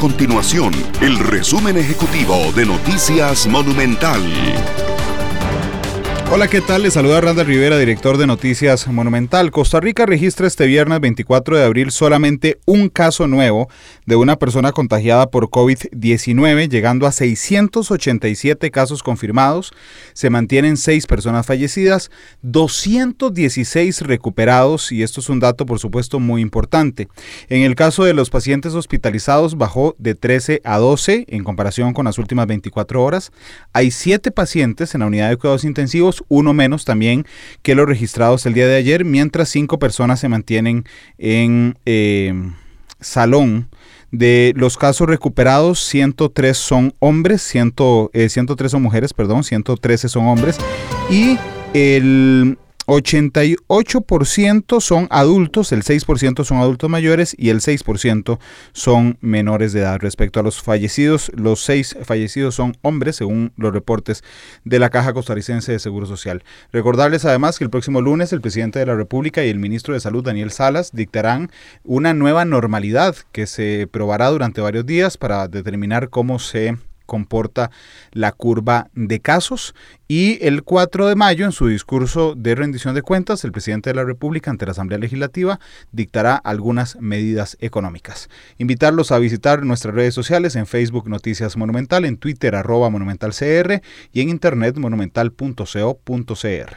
continuación el resumen ejecutivo de Noticias Monumental. Hola, ¿qué tal? Les saluda Randa Rivera, director de Noticias Monumental. Costa Rica registra este viernes 24 de abril solamente un caso nuevo de una persona contagiada por COVID-19, llegando a 687 casos confirmados. Se mantienen seis personas fallecidas, 216 recuperados, y esto es un dato, por supuesto, muy importante. En el caso de los pacientes hospitalizados, bajó de 13 a 12 en comparación con las últimas 24 horas. Hay siete pacientes en la unidad de cuidados intensivos uno menos también que los registrados el día de ayer, mientras cinco personas se mantienen en eh, salón. De los casos recuperados, 103 son hombres, 103 eh, son mujeres, perdón, 113 son hombres. Y el 88% son adultos, el 6% son adultos mayores y el 6% son menores de edad. Respecto a los fallecidos, los seis fallecidos son hombres, según los reportes de la Caja Costarricense de Seguro Social. Recordarles además que el próximo lunes el presidente de la República y el ministro de Salud, Daniel Salas, dictarán una nueva normalidad que se probará durante varios días para determinar cómo se comporta la curva de casos. Y el 4 de mayo, en su discurso de rendición de cuentas, el presidente de la República ante la Asamblea Legislativa dictará algunas medidas económicas. Invitarlos a visitar nuestras redes sociales en Facebook Noticias Monumental, en Twitter arroba monumentalcr y en internet monumental.co.cr.